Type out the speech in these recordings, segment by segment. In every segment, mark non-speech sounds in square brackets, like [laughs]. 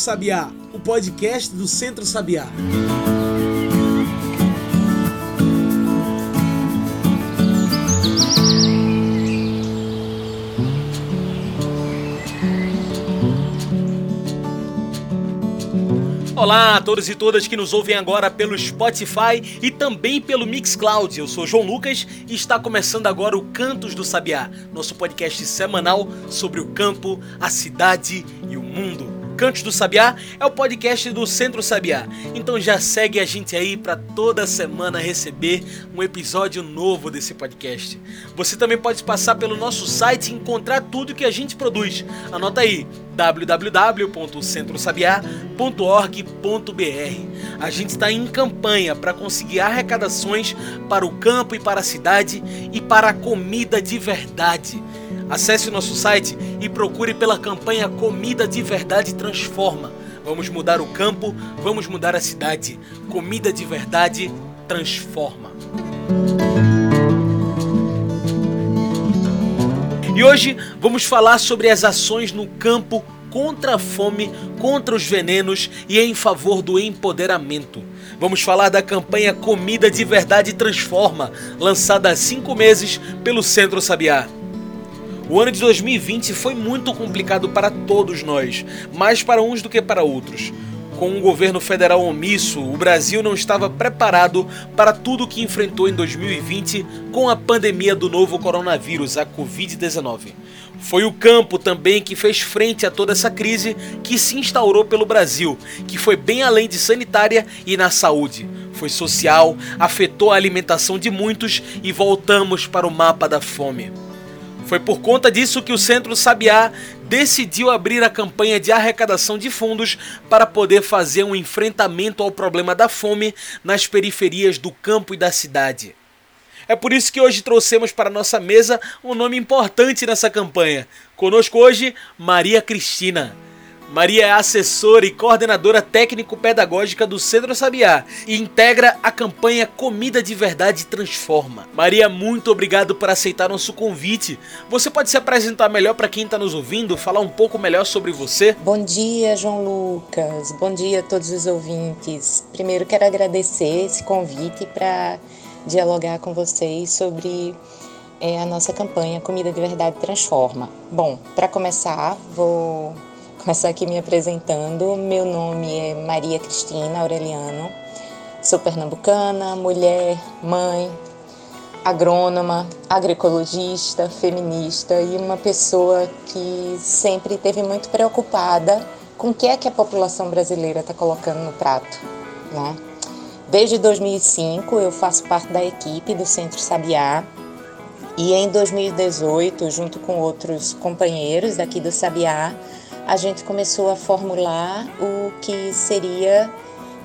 Sabiá, o podcast do Centro Sabiá. Olá a todos e todas que nos ouvem agora pelo Spotify e também pelo Mixcloud. Eu sou João Lucas e está começando agora o Cantos do Sabiá, nosso podcast semanal sobre o campo, a cidade e o mundo. Cantos do Sabiá é o podcast do Centro Sabiá. Então já segue a gente aí para toda semana receber um episódio novo desse podcast. Você também pode passar pelo nosso site e encontrar tudo que a gente produz. Anota aí www.centrosabiá.org.br. A gente está em campanha para conseguir arrecadações para o campo e para a cidade e para a comida de verdade. Acesse o nosso site e procure pela campanha Comida de Verdade Transforma. Vamos mudar o campo, vamos mudar a cidade. Comida de Verdade Transforma. E hoje vamos falar sobre as ações no campo contra a fome, contra os venenos e em favor do empoderamento. Vamos falar da campanha Comida de Verdade Transforma, lançada há cinco meses pelo Centro Sabiá. O ano de 2020 foi muito complicado para todos nós, mais para uns do que para outros. Com um governo federal omisso, o Brasil não estava preparado para tudo o que enfrentou em 2020 com a pandemia do novo coronavírus, a Covid-19. Foi o campo também que fez frente a toda essa crise que se instaurou pelo Brasil, que foi bem além de sanitária e na saúde. Foi social, afetou a alimentação de muitos e voltamos para o mapa da fome. Foi por conta disso que o Centro Sabiá decidiu abrir a campanha de arrecadação de fundos para poder fazer um enfrentamento ao problema da fome nas periferias do campo e da cidade. É por isso que hoje trouxemos para nossa mesa um nome importante nessa campanha. Conosco hoje, Maria Cristina. Maria é assessora e coordenadora técnico-pedagógica do Centro Sabiá e integra a campanha Comida de Verdade Transforma. Maria, muito obrigado por aceitar nosso convite. Você pode se apresentar melhor para quem está nos ouvindo, falar um pouco melhor sobre você? Bom dia, João Lucas. Bom dia a todos os ouvintes. Primeiro quero agradecer esse convite para dialogar com vocês sobre é, a nossa campanha Comida de Verdade Transforma. Bom, para começar, vou começar aqui me apresentando. Meu nome é Maria Cristina Aureliano, sou pernambucana, mulher, mãe, agrônoma, agroecologista, feminista e uma pessoa que sempre esteve muito preocupada com o que é que a população brasileira está colocando no prato. Né? Desde 2005 eu faço parte da equipe do Centro Sabiá e em 2018, junto com outros companheiros aqui do Sabiá, a gente começou a formular o que seria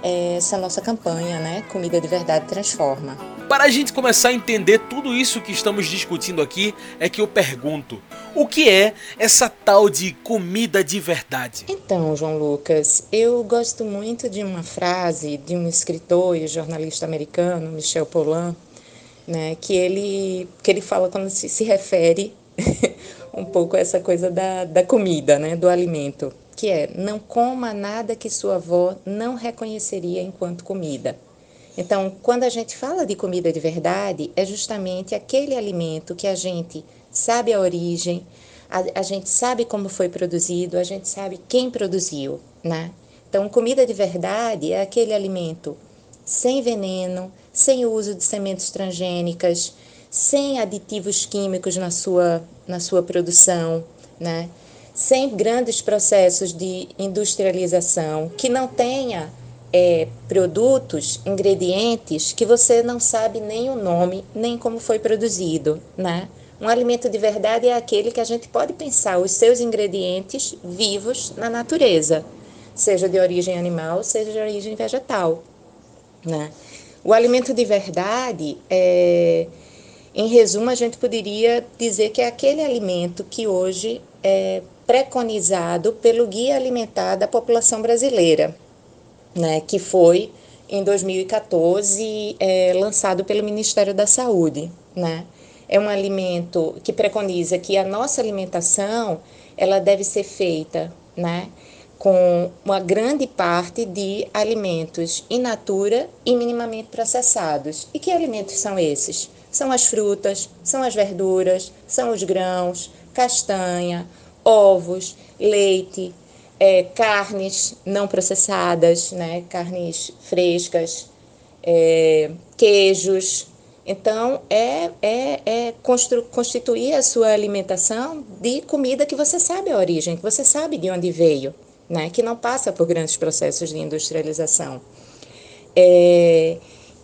é, essa nossa campanha, né? Comida de Verdade Transforma. Para a gente começar a entender tudo isso que estamos discutindo aqui, é que eu pergunto: o que é essa tal de comida de verdade? Então, João Lucas, eu gosto muito de uma frase de um escritor e jornalista americano, Michel Pollan, né, que ele que ele fala quando se, se refere um pouco essa coisa da, da comida, né, do alimento, que é não coma nada que sua avó não reconheceria enquanto comida. Então, quando a gente fala de comida de verdade, é justamente aquele alimento que a gente sabe a origem, a, a gente sabe como foi produzido, a gente sabe quem produziu, né? Então, comida de verdade é aquele alimento sem veneno, sem uso de sementes transgênicas, sem aditivos químicos na sua, na sua produção, né? sem grandes processos de industrialização, que não tenha é, produtos, ingredientes que você não sabe nem o nome, nem como foi produzido. Né? Um alimento de verdade é aquele que a gente pode pensar os seus ingredientes vivos na natureza, seja de origem animal, seja de origem vegetal. Né? O alimento de verdade é em resumo, a gente poderia dizer que é aquele alimento que hoje é preconizado pelo Guia Alimentar da População Brasileira, né, que foi em 2014 é, lançado pelo Ministério da Saúde. Né? É um alimento que preconiza que a nossa alimentação ela deve ser feita né, com uma grande parte de alimentos in natura e minimamente processados. E que alimentos são esses? São as frutas, são as verduras, são os grãos, castanha, ovos, leite, é, carnes não processadas, né? carnes frescas, é, queijos. Então, é, é, é constituir a sua alimentação de comida que você sabe a origem, que você sabe de onde veio, né? que não passa por grandes processos de industrialização. É,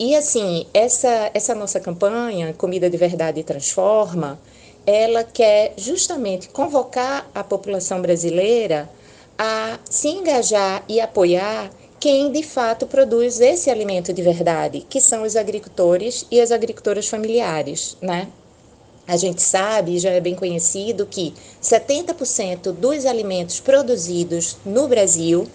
e assim, essa, essa nossa campanha, Comida de Verdade Transforma, ela quer justamente convocar a população brasileira a se engajar e apoiar quem de fato produz esse alimento de verdade, que são os agricultores e as agricultoras familiares, né? A gente sabe, já é bem conhecido, que 70% dos alimentos produzidos no Brasil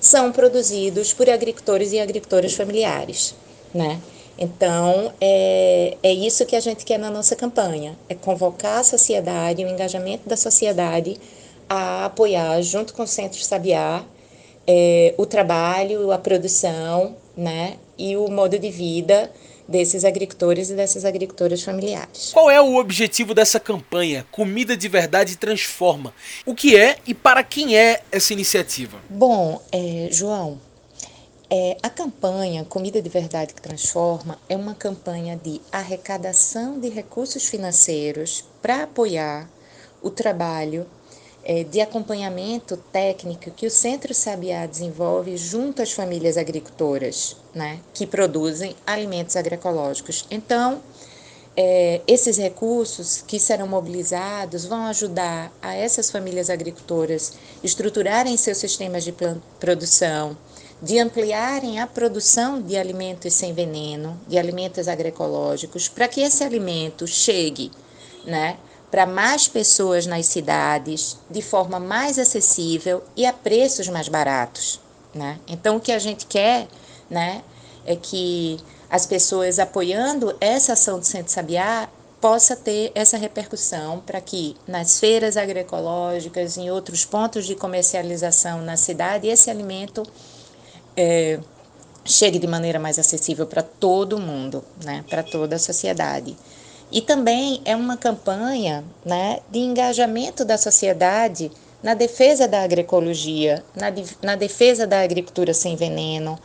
são produzidos por agricultores e agricultoras familiares, né? Então, é, é isso que a gente quer na nossa campanha, é convocar a sociedade, o engajamento da sociedade a apoiar, junto com o Centro Sabiá, é, o trabalho, a produção né, e o modo de vida desses agricultores e dessas agricultoras familiares. Qual é o objetivo dessa campanha Comida de Verdade Transforma? O que é e para quem é essa iniciativa? Bom, é, João, é, a campanha Comida de Verdade que Transforma é uma campanha de arrecadação de recursos financeiros para apoiar o trabalho é, de acompanhamento técnico que o Centro Sabiá desenvolve junto às famílias agricultoras, né, que produzem alimentos agroecológicos. Então, é, esses recursos que serão mobilizados vão ajudar a essas famílias agricultoras estruturarem seus sistemas de produção, de ampliarem a produção de alimentos sem veneno, de alimentos agroecológicos, para que esse alimento chegue, né, para mais pessoas nas cidades, de forma mais acessível e a preços mais baratos. Né? Então, o que a gente quer né, é que as pessoas apoiando essa ação do Centro Sabiá possa ter essa repercussão para que nas feiras agroecológicas, em outros pontos de comercialização na cidade, esse alimento é, chegue de maneira mais acessível para todo mundo, né, para toda a sociedade. E também é uma campanha né, de engajamento da sociedade na defesa da agroecologia, na, na defesa da agricultura sem veneno,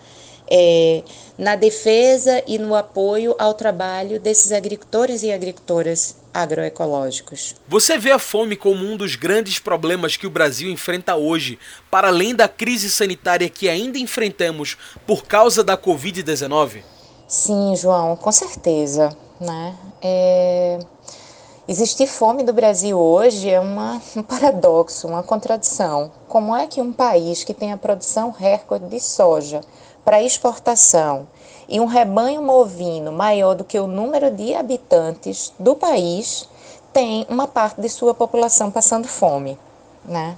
é, na defesa e no apoio ao trabalho desses agricultores e agricultoras agroecológicos. Você vê a fome como um dos grandes problemas que o Brasil enfrenta hoje, para além da crise sanitária que ainda enfrentamos por causa da Covid-19? Sim, João, com certeza né? É... Existir fome no Brasil hoje é uma, um paradoxo, uma contradição. Como é que um país que tem a produção recorde de soja para exportação e um rebanho movino maior do que o número de habitantes do país tem uma parte de sua população passando fome, né?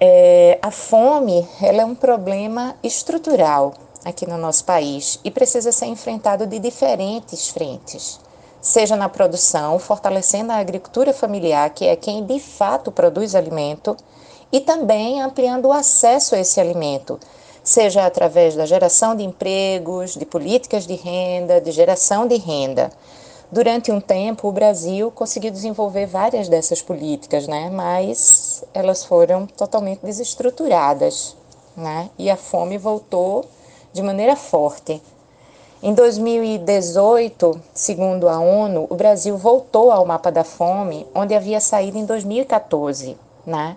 É, a fome ela é um problema estrutural aqui no nosso país e precisa ser enfrentado de diferentes frentes, seja na produção, fortalecendo a agricultura familiar, que é quem de fato produz alimento, e também ampliando o acesso a esse alimento, seja através da geração de empregos, de políticas de renda, de geração de renda. Durante um tempo, o Brasil conseguiu desenvolver várias dessas políticas, né? mas elas foram totalmente desestruturadas. Né? E a fome voltou de maneira forte. Em 2018, segundo a ONU, o Brasil voltou ao mapa da fome, onde havia saído em 2014, né?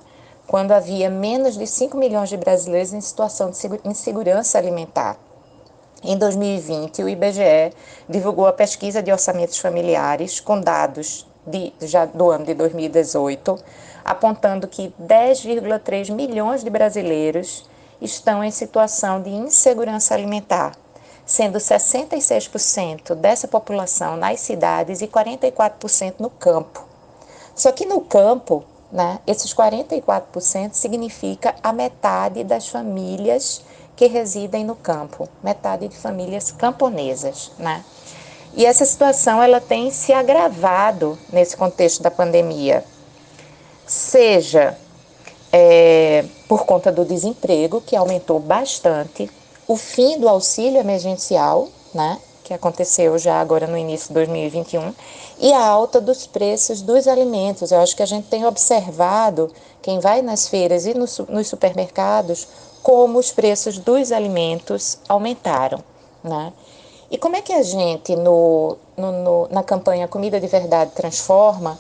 Quando havia menos de 5 milhões de brasileiros em situação de insegurança alimentar. Em 2020, o IBGE divulgou a pesquisa de orçamentos familiares com dados de, já do ano de 2018, apontando que 10,3 milhões de brasileiros estão em situação de insegurança alimentar, sendo 66% dessa população nas cidades e 44% no campo. Só que no campo, né, esses 44% significa a metade das famílias que residem no campo, metade de famílias camponesas, né? E essa situação ela tem se agravado nesse contexto da pandemia, seja é, por conta do desemprego, que aumentou bastante, o fim do auxílio emergencial, né, que aconteceu já agora no início de 2021, e a alta dos preços dos alimentos. Eu acho que a gente tem observado, quem vai nas feiras e nos, nos supermercados, como os preços dos alimentos aumentaram. Né? E como é que a gente, no, no, no na campanha Comida de Verdade Transforma,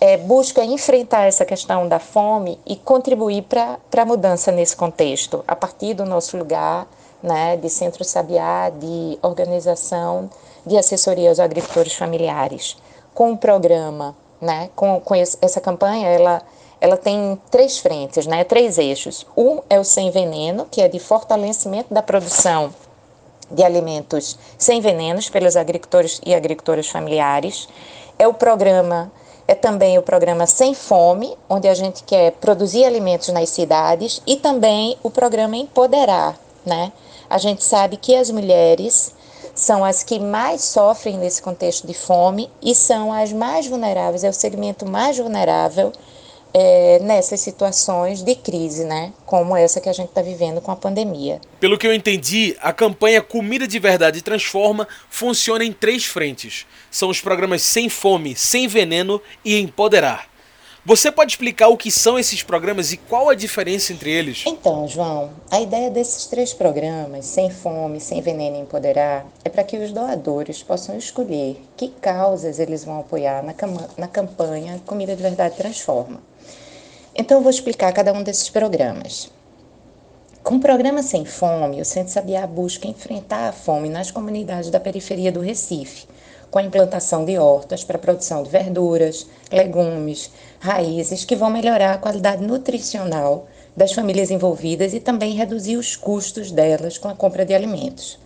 é, busca enfrentar essa questão da fome e contribuir para a mudança nesse contexto, a partir do nosso lugar né, de Centro Sabiá, de organização de assessoria aos agricultores familiares. Com o programa, né, com, com essa campanha, ela, ela tem três frentes, né, três eixos. Um é o Sem Veneno, que é de fortalecimento da produção de alimentos sem venenos pelos agricultores e agricultoras familiares. É o programa é também o programa Sem Fome, onde a gente quer produzir alimentos nas cidades, e também o programa Empoderar, né? A gente sabe que as mulheres são as que mais sofrem nesse contexto de fome e são as mais vulneráveis, é o segmento mais vulnerável é, nessas situações de crise, né? Como essa que a gente está vivendo com a pandemia. Pelo que eu entendi, a campanha Comida de Verdade Transforma funciona em três frentes. São os programas Sem Fome, Sem Veneno e Empoderar. Você pode explicar o que são esses programas e qual a diferença entre eles? Então, João, a ideia desses três programas, Sem Fome, Sem Veneno e Empoderar, é para que os doadores possam escolher que causas eles vão apoiar na, na campanha Comida de Verdade Transforma. Então, eu vou explicar cada um desses programas. Com o programa Sem Fome, o Centro Sabiá busca enfrentar a fome nas comunidades da periferia do Recife, com a implantação de hortas para a produção de verduras, legumes, raízes, que vão melhorar a qualidade nutricional das famílias envolvidas e também reduzir os custos delas com a compra de alimentos.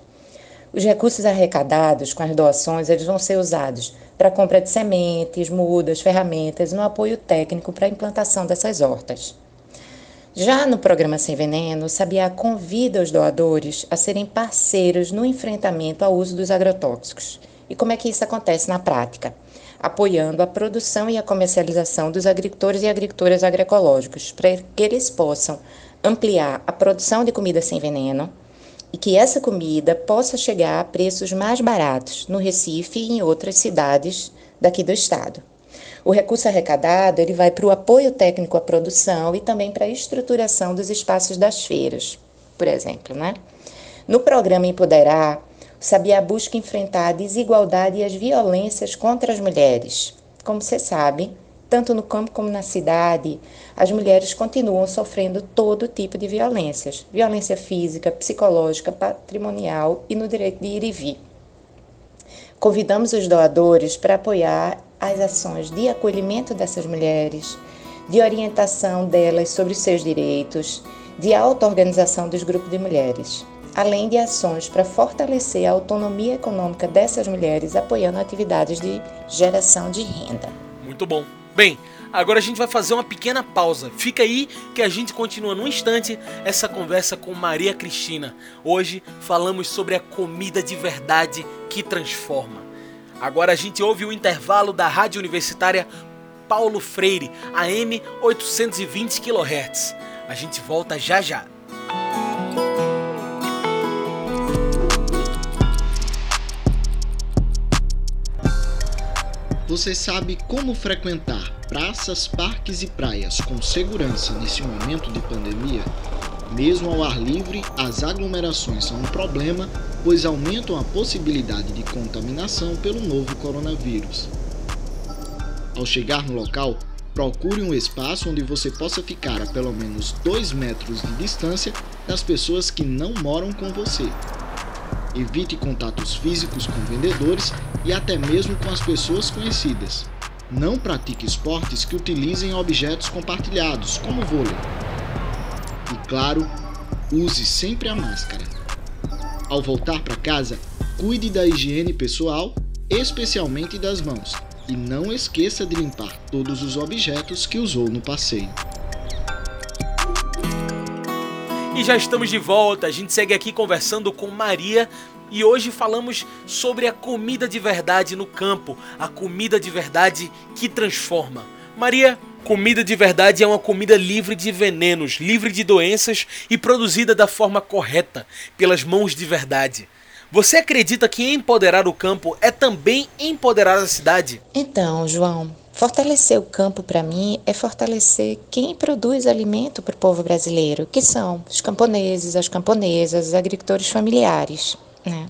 Os recursos arrecadados com as doações eles vão ser usados para a compra de sementes, mudas, ferramentas no apoio técnico para a implantação dessas hortas. Já no programa Sem Veneno, o Sabiá convida os doadores a serem parceiros no enfrentamento ao uso dos agrotóxicos. E como é que isso acontece na prática? Apoiando a produção e a comercialização dos agricultores e agricultoras agroecológicos, para que eles possam ampliar a produção de comida sem veneno, e que essa comida possa chegar a preços mais baratos no Recife e em outras cidades daqui do estado. O recurso arrecadado ele vai para o apoio técnico à produção e também para a estruturação dos espaços das feiras, por exemplo. Né? No programa Empoderar, o Sabiá busca enfrentar a desigualdade e as violências contra as mulheres. Como você sabe, tanto no campo como na cidade, as mulheres continuam sofrendo todo tipo de violências: violência física, psicológica, patrimonial e no direito de ir e vir. Convidamos os doadores para apoiar as ações de acolhimento dessas mulheres, de orientação delas sobre seus direitos, de auto-organização dos grupos de mulheres, além de ações para fortalecer a autonomia econômica dessas mulheres, apoiando atividades de geração de renda. Muito bom. Bem, agora a gente vai fazer uma pequena pausa. Fica aí que a gente continua num instante essa conversa com Maria Cristina. Hoje falamos sobre a comida de verdade que transforma. Agora a gente ouve o intervalo da Rádio Universitária Paulo Freire, AM 820 kHz. A gente volta já já. Você sabe como frequentar praças, parques e praias com segurança nesse momento de pandemia? Mesmo ao ar livre, as aglomerações são um problema, pois aumentam a possibilidade de contaminação pelo novo coronavírus. Ao chegar no local, procure um espaço onde você possa ficar a pelo menos 2 metros de distância das pessoas que não moram com você Evite contatos físicos com vendedores e até mesmo com as pessoas conhecidas. Não pratique esportes que utilizem objetos compartilhados, como vôlei. E claro, use sempre a máscara. Ao voltar para casa, cuide da higiene pessoal, especialmente das mãos, e não esqueça de limpar todos os objetos que usou no passeio. E já estamos de volta, a gente segue aqui conversando com Maria e hoje falamos sobre a comida de verdade no campo, a comida de verdade que transforma. Maria, Comida de verdade é uma comida livre de venenos, livre de doenças e produzida da forma correta, pelas mãos de verdade. Você acredita que empoderar o campo é também empoderar a cidade? Então, João, fortalecer o campo para mim é fortalecer quem produz alimento para o povo brasileiro, que são os camponeses, as camponesas, os agricultores familiares. Né?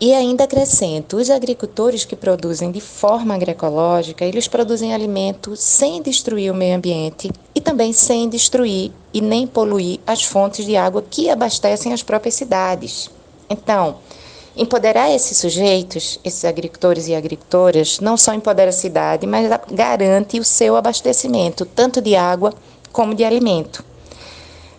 E ainda acrescento, os agricultores que produzem de forma agroecológica, eles produzem alimento sem destruir o meio ambiente e também sem destruir e nem poluir as fontes de água que abastecem as próprias cidades. Então, empoderar esses sujeitos, esses agricultores e agricultoras, não só empodera a cidade, mas garante o seu abastecimento, tanto de água como de alimento.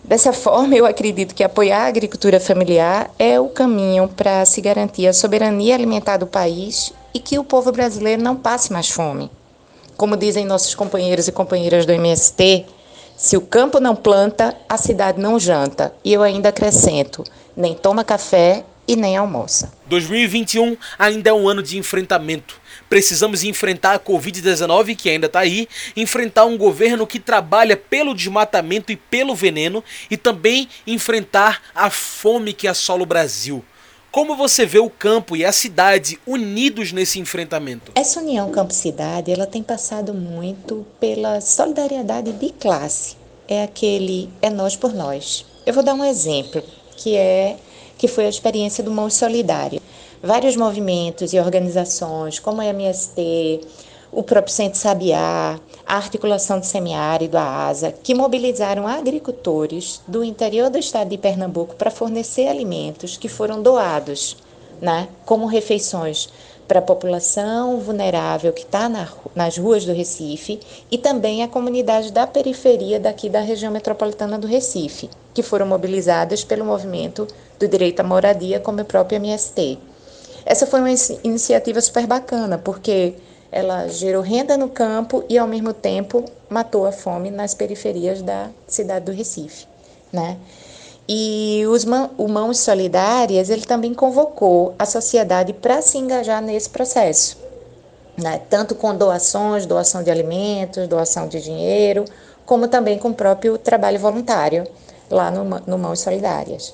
Dessa forma, eu acredito que apoiar a agricultura familiar é o caminho para se garantir a soberania alimentar do país e que o povo brasileiro não passe mais fome. Como dizem nossos companheiros e companheiras do MST, se o campo não planta, a cidade não janta. E eu ainda acrescento: nem toma café e nem almoça. 2021 ainda é um ano de enfrentamento. Precisamos enfrentar a Covid-19, que ainda está aí, enfrentar um governo que trabalha pelo desmatamento e pelo veneno, e também enfrentar a fome que assola o Brasil. Como você vê o campo e a cidade unidos nesse enfrentamento? Essa união campo-cidade, ela tem passado muito pela solidariedade de classe. É aquele é nós por nós. Eu vou dar um exemplo, que é que foi a experiência do Mãos Solidário. Vários movimentos e organizações, como a MST, o próprio Centro Sabiá, a Articulação do Semiárido, a ASA, que mobilizaram agricultores do interior do estado de Pernambuco para fornecer alimentos que foram doados, né, como refeições para a população vulnerável que está na, nas ruas do Recife e também a comunidade da periferia daqui da região metropolitana do Recife, que foram mobilizadas pelo movimento do direito à moradia, como o próprio MST. Essa foi uma iniciativa super bacana, porque ela gerou renda no campo e, ao mesmo tempo, matou a fome nas periferias da cidade do Recife, né? E os Mãos Solidárias, ele também convocou a sociedade para se engajar nesse processo, né? tanto com doações, doação de alimentos, doação de dinheiro, como também com o próprio trabalho voluntário lá no, no Mãos Solidárias.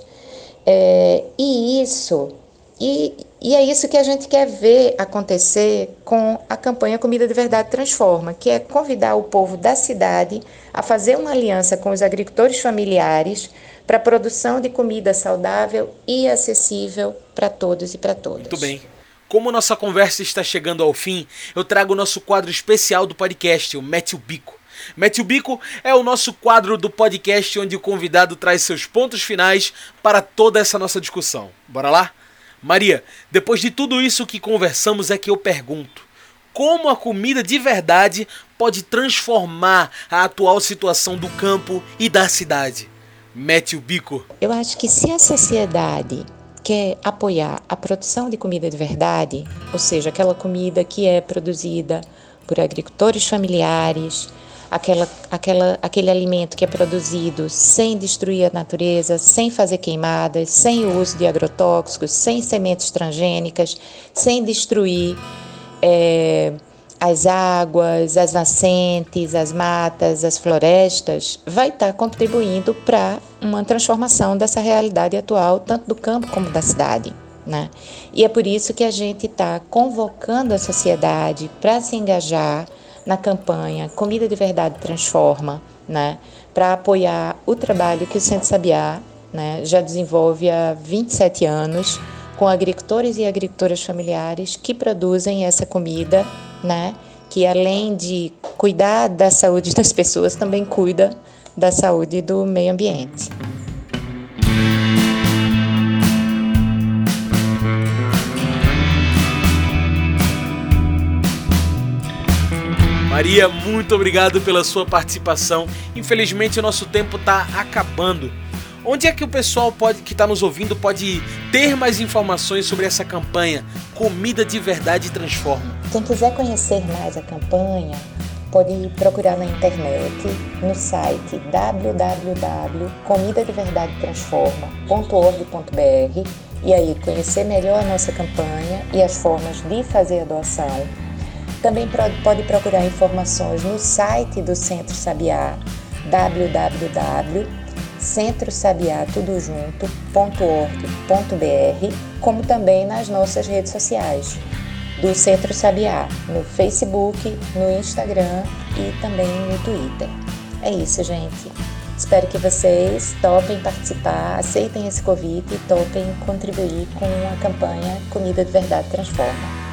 É, e isso e, e é isso que a gente quer ver acontecer com a campanha Comida de Verdade Transforma, que é convidar o povo da cidade a fazer uma aliança com os agricultores familiares para a produção de comida saudável e acessível para todos e para todas. Muito bem. Como nossa conversa está chegando ao fim, eu trago o nosso quadro especial do podcast, o Mete o Bico. Mete o Bico é o nosso quadro do podcast onde o convidado traz seus pontos finais para toda essa nossa discussão. Bora lá? Maria, depois de tudo isso que conversamos, é que eu pergunto: como a comida de verdade pode transformar a atual situação do campo e da cidade? Mete o bico. Eu acho que se a sociedade quer apoiar a produção de comida de verdade, ou seja, aquela comida que é produzida por agricultores familiares, aquela, aquela, aquele alimento que é produzido sem destruir a natureza, sem fazer queimadas, sem o uso de agrotóxicos, sem sementes transgênicas, sem destruir é, as águas, as nascentes, as matas, as florestas, vai estar contribuindo para uma transformação dessa realidade atual, tanto do campo como da cidade. Né? E é por isso que a gente está convocando a sociedade para se engajar na campanha Comida de Verdade Transforma, né, para apoiar o trabalho que o Centro Sabiá né, já desenvolve há 27 anos com agricultores e agricultoras familiares que produzem essa comida, né, que além de cuidar da saúde [laughs] das pessoas, também cuida da saúde do meio ambiente. Maria, muito obrigado pela sua participação. Infelizmente o nosso tempo está acabando. Onde é que o pessoal pode que está nos ouvindo pode ter mais informações sobre essa campanha Comida de Verdade Transforma? Quem quiser conhecer mais a campanha, pode procurar na internet no site www.comidadeverdadetransforma.org.br e aí conhecer melhor a nossa campanha e as formas de fazer a doação Também pode procurar informações no site do Centro Sabiá, www.centrosabiatudojunto.org.br, como também nas nossas redes sociais do Centro Sabiá, no Facebook, no Instagram e também no Twitter. É isso, gente. Espero que vocês topem participar, aceitem esse convite e topem contribuir com a campanha Comida de Verdade Transforma.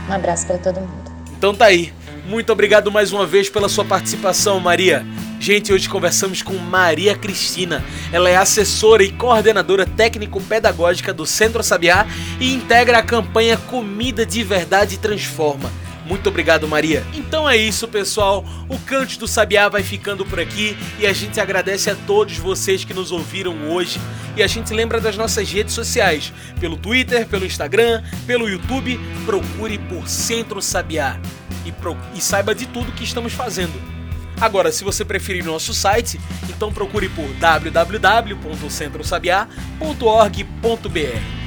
Um abraço para todo mundo. Então tá aí. Muito obrigado mais uma vez pela sua participação, Maria. Gente, hoje conversamos com Maria Cristina. Ela é assessora e coordenadora técnico-pedagógica do Centro Sabiá e integra a campanha Comida de Verdade Transforma. Muito obrigado, Maria. Então é isso, pessoal. O Cante do Sabiá vai ficando por aqui e a gente agradece a todos vocês que nos ouviram hoje. E a gente lembra das nossas redes sociais, pelo Twitter, pelo Instagram, pelo YouTube. Procure por Centro Sabiá e, pro... e saiba de tudo que estamos fazendo. Agora, se você preferir nosso site, então procure por www.centrosabiá.org.br.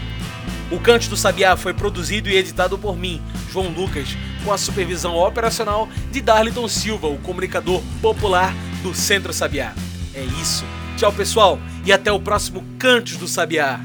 O Cante do Sabiá foi produzido e editado por mim, João Lucas, com a supervisão operacional de Darliton Silva, o comunicador popular do Centro Sabiá. É isso. Tchau, pessoal, e até o próximo Cantos do Sabiá.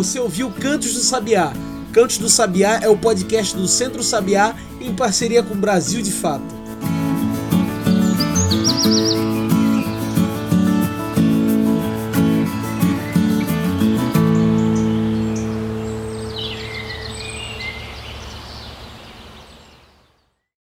Você ouviu Cantos do Sabiá. Cantos do Sabiá é o podcast do Centro Sabiá em parceria com Brasil de Fato.